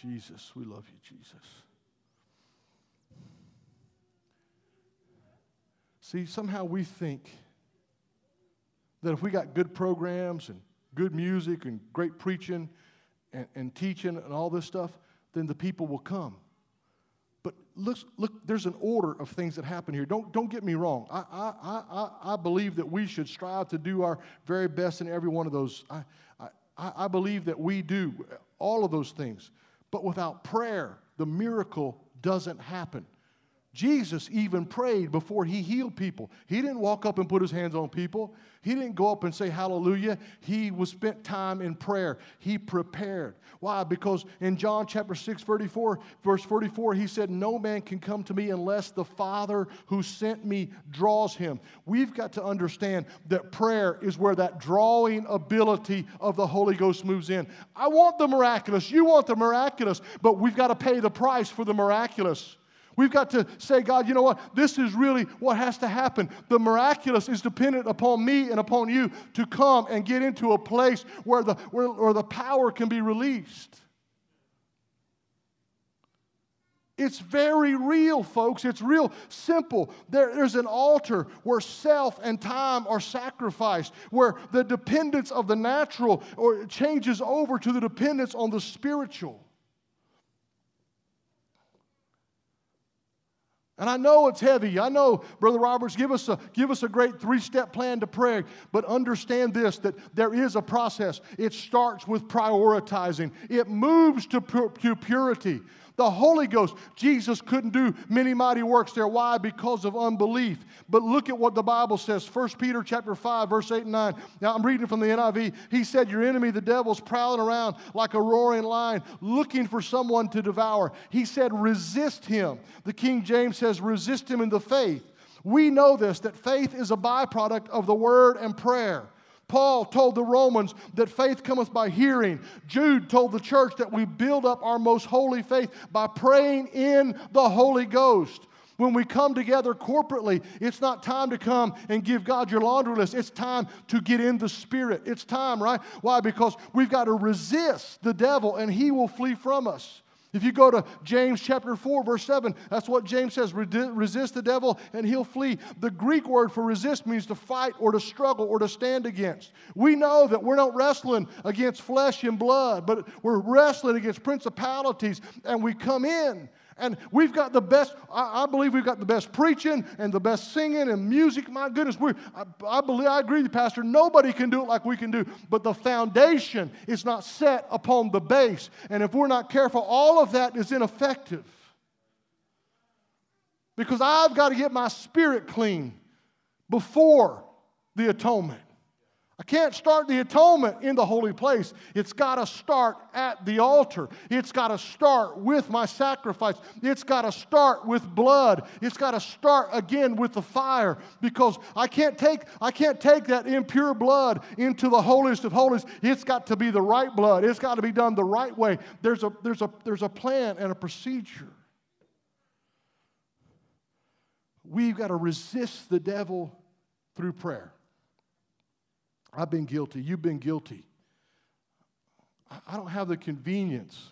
Jesus, we love you, Jesus. See, somehow we think that if we got good programs and good music and great preaching and, and teaching and all this stuff, then the people will come. Look, look, there's an order of things that happen here. Don't, don't get me wrong. I, I, I, I believe that we should strive to do our very best in every one of those. I, I, I believe that we do all of those things. But without prayer, the miracle doesn't happen. Jesus even prayed before he healed people. He didn't walk up and put his hands on people. He didn't go up and say hallelujah. He was spent time in prayer. He prepared. Why? Because in John chapter 6, 34, verse 44, he said, No man can come to me unless the Father who sent me draws him. We've got to understand that prayer is where that drawing ability of the Holy Ghost moves in. I want the miraculous. You want the miraculous, but we've got to pay the price for the miraculous. We've got to say, God, you know what? This is really what has to happen. The miraculous is dependent upon me and upon you to come and get into a place where the, where, where the power can be released. It's very real, folks. It's real simple. There, there's an altar where self and time are sacrificed, where the dependence of the natural or changes over to the dependence on the spiritual. And I know it's heavy. I know, Brother Roberts, give us a, give us a great three step plan to pray. But understand this that there is a process. It starts with prioritizing, it moves to, to purity. The Holy Ghost, Jesus couldn't do many mighty works there. Why? Because of unbelief. But look at what the Bible says. 1 Peter chapter 5, verse 8 and 9. Now I'm reading from the NIV. He said, Your enemy, the devil's prowling around like a roaring lion, looking for someone to devour. He said, Resist him. The King James says, Resist him in the faith. We know this, that faith is a byproduct of the word and prayer. Paul told the Romans that faith cometh by hearing. Jude told the church that we build up our most holy faith by praying in the Holy Ghost. When we come together corporately, it's not time to come and give God your laundry list. It's time to get in the Spirit. It's time, right? Why? Because we've got to resist the devil and he will flee from us. If you go to James chapter 4, verse 7, that's what James says resist the devil and he'll flee. The Greek word for resist means to fight or to struggle or to stand against. We know that we're not wrestling against flesh and blood, but we're wrestling against principalities, and we come in and we've got the best, I, I, believe we've got the best preaching and the best singing and music. My goodness, we I, I believe, I agree with you, Pastor. Nobody can do it like we can do. But the foundation is not set upon the base. And if we're not careful, all of that is ineffective. Because I've got to get my spirit clean before the atonement. I can't start the atonement in the holy place. It's got to start at the altar. It's got to start with my sacrifice. It's got to start with blood. It's got to start again with the fire because I can't take I can't take that impure blood into the holiest of holies. It's got to be the right blood. It's got to be done the right way. There's a there's a there's a plan and a procedure. We've got to resist the devil through prayer. I've been guilty. You've been guilty. I don't have the convenience.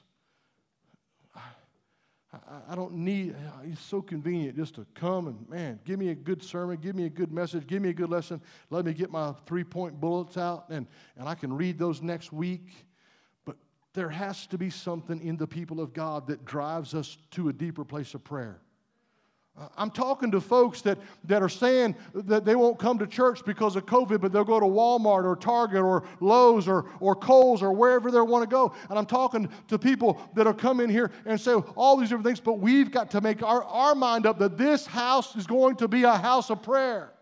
I don't need, it's so convenient just to come and, man, give me a good sermon, give me a good message, give me a good lesson. Let me get my three point bullets out and, and I can read those next week. But there has to be something in the people of God that drives us to a deeper place of prayer. I'm talking to folks that, that are saying that they won't come to church because of COVID, but they'll go to Walmart or Target or Lowe's or, or Kohl's or wherever they want to go. And I'm talking to people that will come in here and say all these different things, but we've got to make our, our mind up that this house is going to be a house of prayer.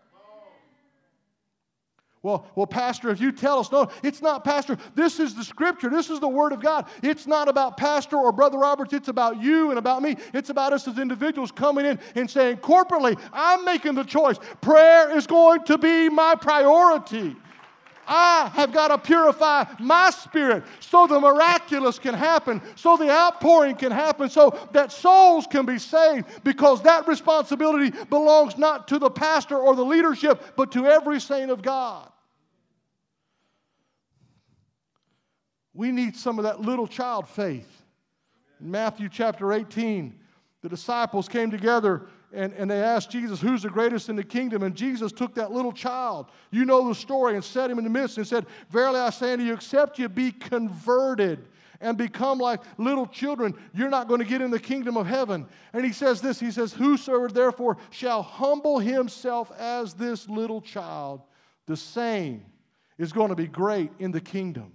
Well, well, Pastor, if you tell us, no, it's not Pastor. This is the scripture. This is the word of God. It's not about Pastor or Brother Roberts. It's about you and about me. It's about us as individuals coming in and saying, corporately, I'm making the choice. Prayer is going to be my priority. I have got to purify my spirit so the miraculous can happen, so the outpouring can happen, so that souls can be saved, because that responsibility belongs not to the pastor or the leadership, but to every saint of God. We need some of that little child faith. In Matthew chapter 18, the disciples came together and, and they asked Jesus, Who's the greatest in the kingdom? And Jesus took that little child, you know the story, and set him in the midst and said, Verily I say unto you, except you be converted and become like little children, you're not going to get in the kingdom of heaven. And he says this He says, Whosoever therefore shall humble himself as this little child, the same is going to be great in the kingdom.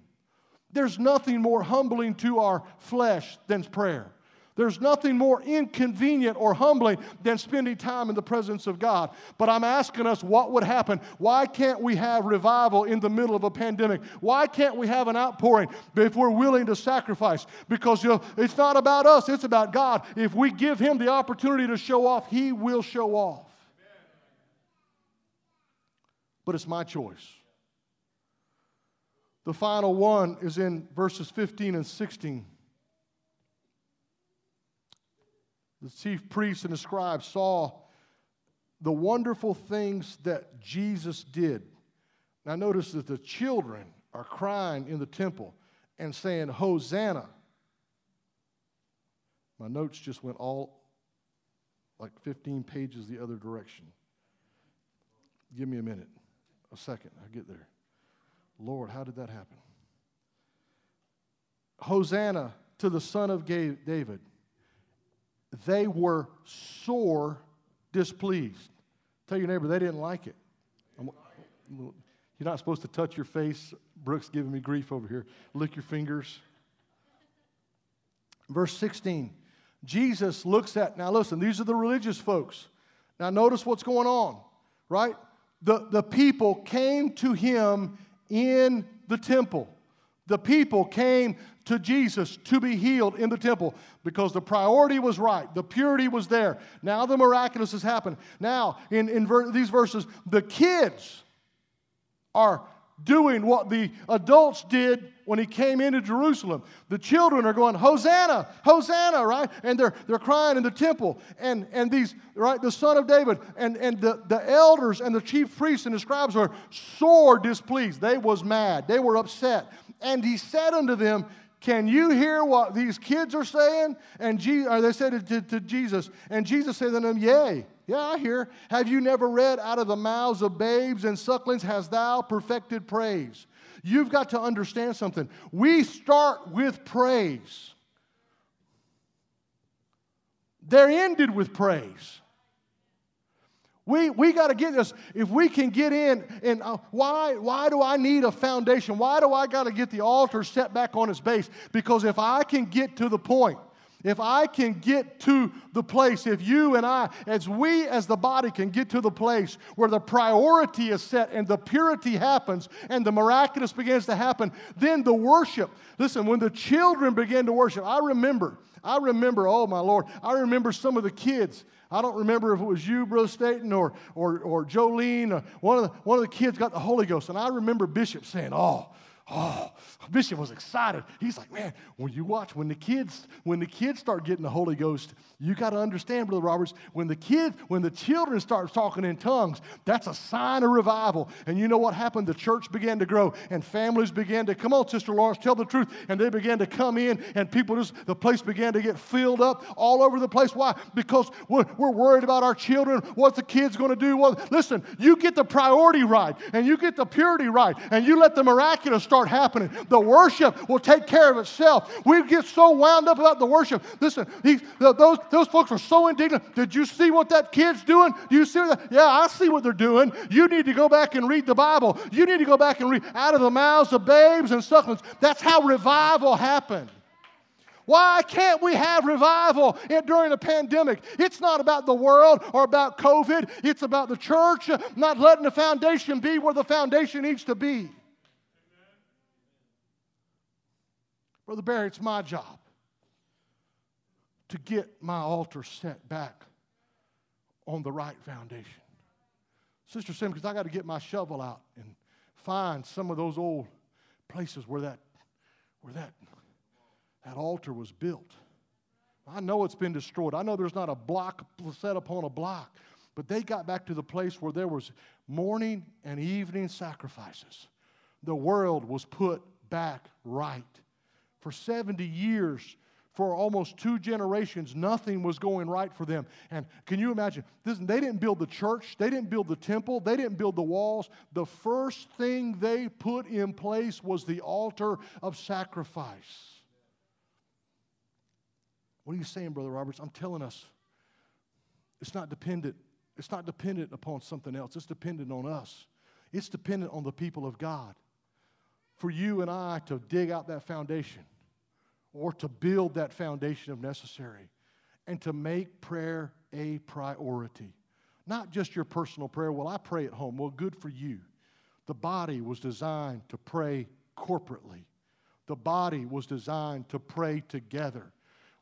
There's nothing more humbling to our flesh than prayer. There's nothing more inconvenient or humbling than spending time in the presence of God. But I'm asking us what would happen. Why can't we have revival in the middle of a pandemic? Why can't we have an outpouring if we're willing to sacrifice? Because you know, it's not about us, it's about God. If we give Him the opportunity to show off, He will show off. But it's my choice. The final one is in verses 15 and 16. The chief priests and the scribes saw the wonderful things that Jesus did. Now, notice that the children are crying in the temple and saying, Hosanna. My notes just went all like 15 pages the other direction. Give me a minute, a second, I'll get there. Lord, how did that happen? Hosanna to the Son of David. They were sore displeased. Tell your neighbor they didn't like it. I'm, you're not supposed to touch your face. Brooks giving me grief over here. Lick your fingers. Verse 16. Jesus looks at, now listen, these are the religious folks. Now notice what's going on, right? The, the people came to him in the temple. The people came to Jesus to be healed in the temple because the priority was right. The purity was there. Now the miraculous has happened. Now, in, in ver- these verses, the kids are doing what the adults did when he came into Jerusalem. The children are going, Hosanna, Hosanna, right? And they're, they're crying in the temple. And, and these, right, the son of David and, and the, the elders and the chief priests and the scribes are sore displeased. They was mad. They were upset. And he said unto them, can you hear what these kids are saying? And Je- or they said to, to Jesus. And Jesus said to them, Yea, yeah, I hear. Have you never read, Out of the mouths of babes and sucklings has thou perfected praise? You've got to understand something. We start with praise, they're ended with praise. We, we got to get this. If we can get in, and uh, why, why do I need a foundation? Why do I got to get the altar set back on its base? Because if I can get to the point, if I can get to the place, if you and I, as we as the body can get to the place where the priority is set and the purity happens and the miraculous begins to happen, then the worship. Listen, when the children begin to worship, I remember, I remember, oh my Lord, I remember some of the kids I don't remember if it was you, Brother Staten, or, or, or Jolene. Or one, of the, one of the kids got the Holy Ghost. And I remember Bishop saying, Oh, Oh, Bishop was excited. He's like, man, when you watch, when the kids, when the kids start getting the Holy Ghost, you got to understand, Brother Roberts, when the kids, when the children start talking in tongues, that's a sign of revival. And you know what happened? The church began to grow and families began to, come on, Sister Lawrence, tell the truth. And they began to come in and people just, the place began to get filled up all over the place. Why? Because we're, we're worried about our children, what the kids going to do. Well, listen, you get the priority right and you get the purity right and you let the miraculous start start happening. The worship will take care of itself. We get so wound up about the worship. Listen, he, those, those folks are so indignant. Did you see what that kid's doing? Do you see that? Yeah, I see what they're doing. You need to go back and read the Bible. You need to go back and read out of the mouths of babes and sucklings. That's how revival happened. Why can't we have revival during a pandemic? It's not about the world or about COVID. It's about the church not letting the foundation be where the foundation needs to be. Brother Barry, it's my job to get my altar set back on the right foundation. Sister Sim, because I got to get my shovel out and find some of those old places where that, where that, that altar was built. I know it's been destroyed. I know there's not a block set upon a block, but they got back to the place where there was morning and evening sacrifices. The world was put back right. For 70 years, for almost two generations, nothing was going right for them. And can you imagine? This, they didn't build the church, they didn't build the temple, they didn't build the walls. The first thing they put in place was the altar of sacrifice. What are you saying, Brother Roberts? I'm telling us it's not dependent. It's not dependent upon something else. It's dependent on us. It's dependent on the people of God. For you and I to dig out that foundation or to build that foundation if necessary and to make prayer a priority. Not just your personal prayer, well, I pray at home. Well, good for you. The body was designed to pray corporately, the body was designed to pray together.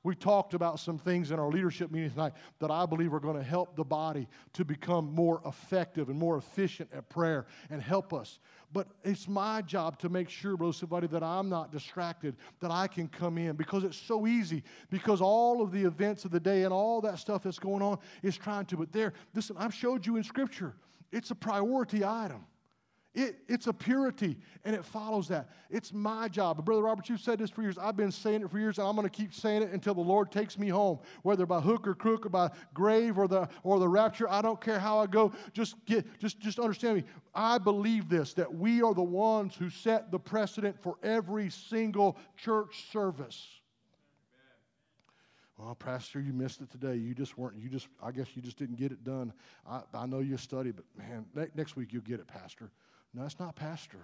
We talked about some things in our leadership meeting tonight that I believe are going to help the body to become more effective and more efficient at prayer and help us. But it's my job to make sure, brother, somebody, that I'm not distracted, that I can come in because it's so easy. Because all of the events of the day and all that stuff that's going on is trying to. But there, listen, I've showed you in Scripture, it's a priority item. It, it's a purity, and it follows that. It's my job. Brother Robert, you've said this for years. I've been saying it for years, and I'm going to keep saying it until the Lord takes me home, whether by hook or crook or by grave or the, or the rapture. I don't care how I go. Just, get, just, just understand me. I believe this that we are the ones who set the precedent for every single church service. Well, Pastor, you missed it today. You just weren't, you just, I guess you just didn't get it done. I, I know you studied, but man, next week you'll get it, Pastor. No, it's not pastor.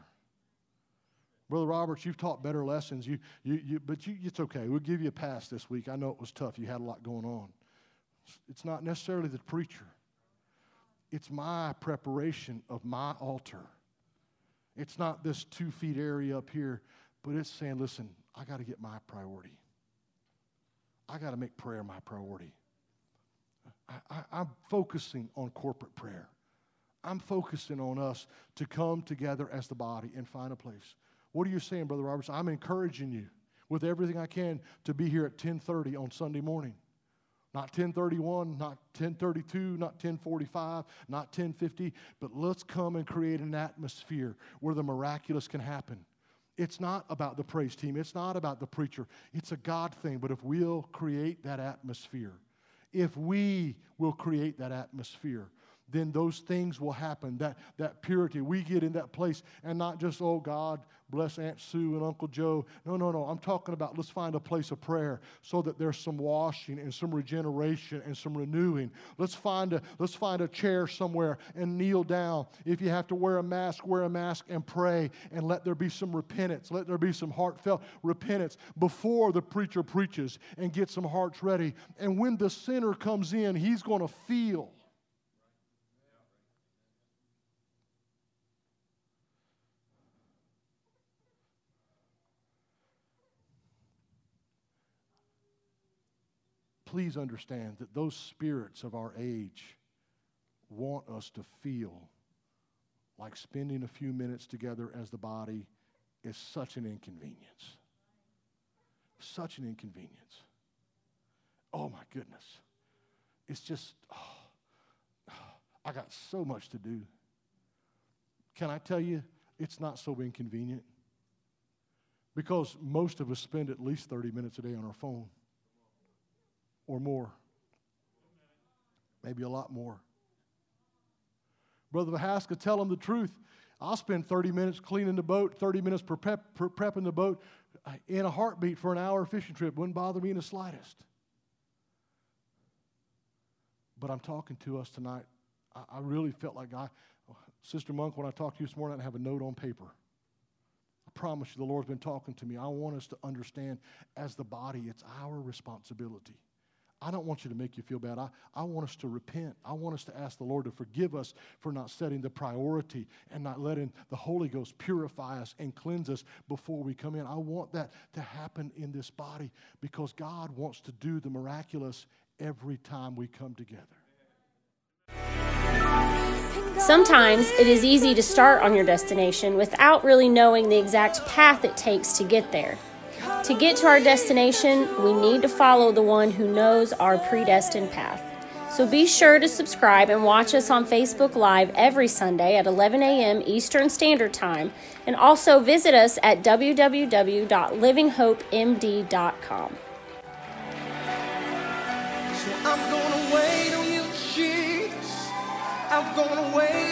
Brother Roberts, you've taught better lessons. You, you, you, but you, it's okay. We'll give you a pass this week. I know it was tough. You had a lot going on. It's not necessarily the preacher, it's my preparation of my altar. It's not this two feet area up here, but it's saying, listen, I got to get my priority. I got to make prayer my priority. I, I, I'm focusing on corporate prayer. I'm focusing on us to come together as the body and find a place. What are you saying, Brother Roberts? I'm encouraging you with everything I can to be here at 10:30 on Sunday morning. Not 1031, not 1032, not 1045, not 1050, but let's come and create an atmosphere where the miraculous can happen. It's not about the praise team, it's not about the preacher. It's a God thing, but if we'll create that atmosphere, if we will create that atmosphere, then those things will happen. That, that purity, we get in that place and not just, oh God, bless Aunt Sue and Uncle Joe. No, no, no. I'm talking about let's find a place of prayer so that there's some washing and some regeneration and some renewing. Let's find a, let's find a chair somewhere and kneel down. If you have to wear a mask, wear a mask and pray and let there be some repentance. Let there be some heartfelt repentance before the preacher preaches and get some hearts ready. And when the sinner comes in, he's going to feel please understand that those spirits of our age want us to feel like spending a few minutes together as the body is such an inconvenience. Such an inconvenience. Oh my goodness. It's just, oh, I got so much to do. Can I tell you, it's not so inconvenient? Because most of us spend at least 30 minutes a day on our phone or more. Maybe a lot more. Brother Vahaska, tell him the truth. I'll spend 30 minutes cleaning the boat, 30 minutes pre- prepping the boat uh, in a heartbeat for an hour fishing trip. Wouldn't bother me in the slightest. But I'm talking to us tonight. I, I really felt like I, Sister Monk, when I talked to you this morning, I have a note on paper. I promise you, the Lord's been talking to me. I want us to understand as the body, it's our responsibility I don't want you to make you feel bad. I, I want us to repent. I want us to ask the Lord to forgive us for not setting the priority and not letting the Holy Ghost purify us and cleanse us before we come in. I want that to happen in this body because God wants to do the miraculous every time we come together. Sometimes it is easy to start on your destination without really knowing the exact path it takes to get there. To get to our destination, we need to follow the one who knows our predestined path. So be sure to subscribe and watch us on Facebook Live every Sunday at 11 a.m. Eastern Standard Time, and also visit us at www.livinghopemd.com. So I'm gonna wait on you, Jesus. I'm gonna wait.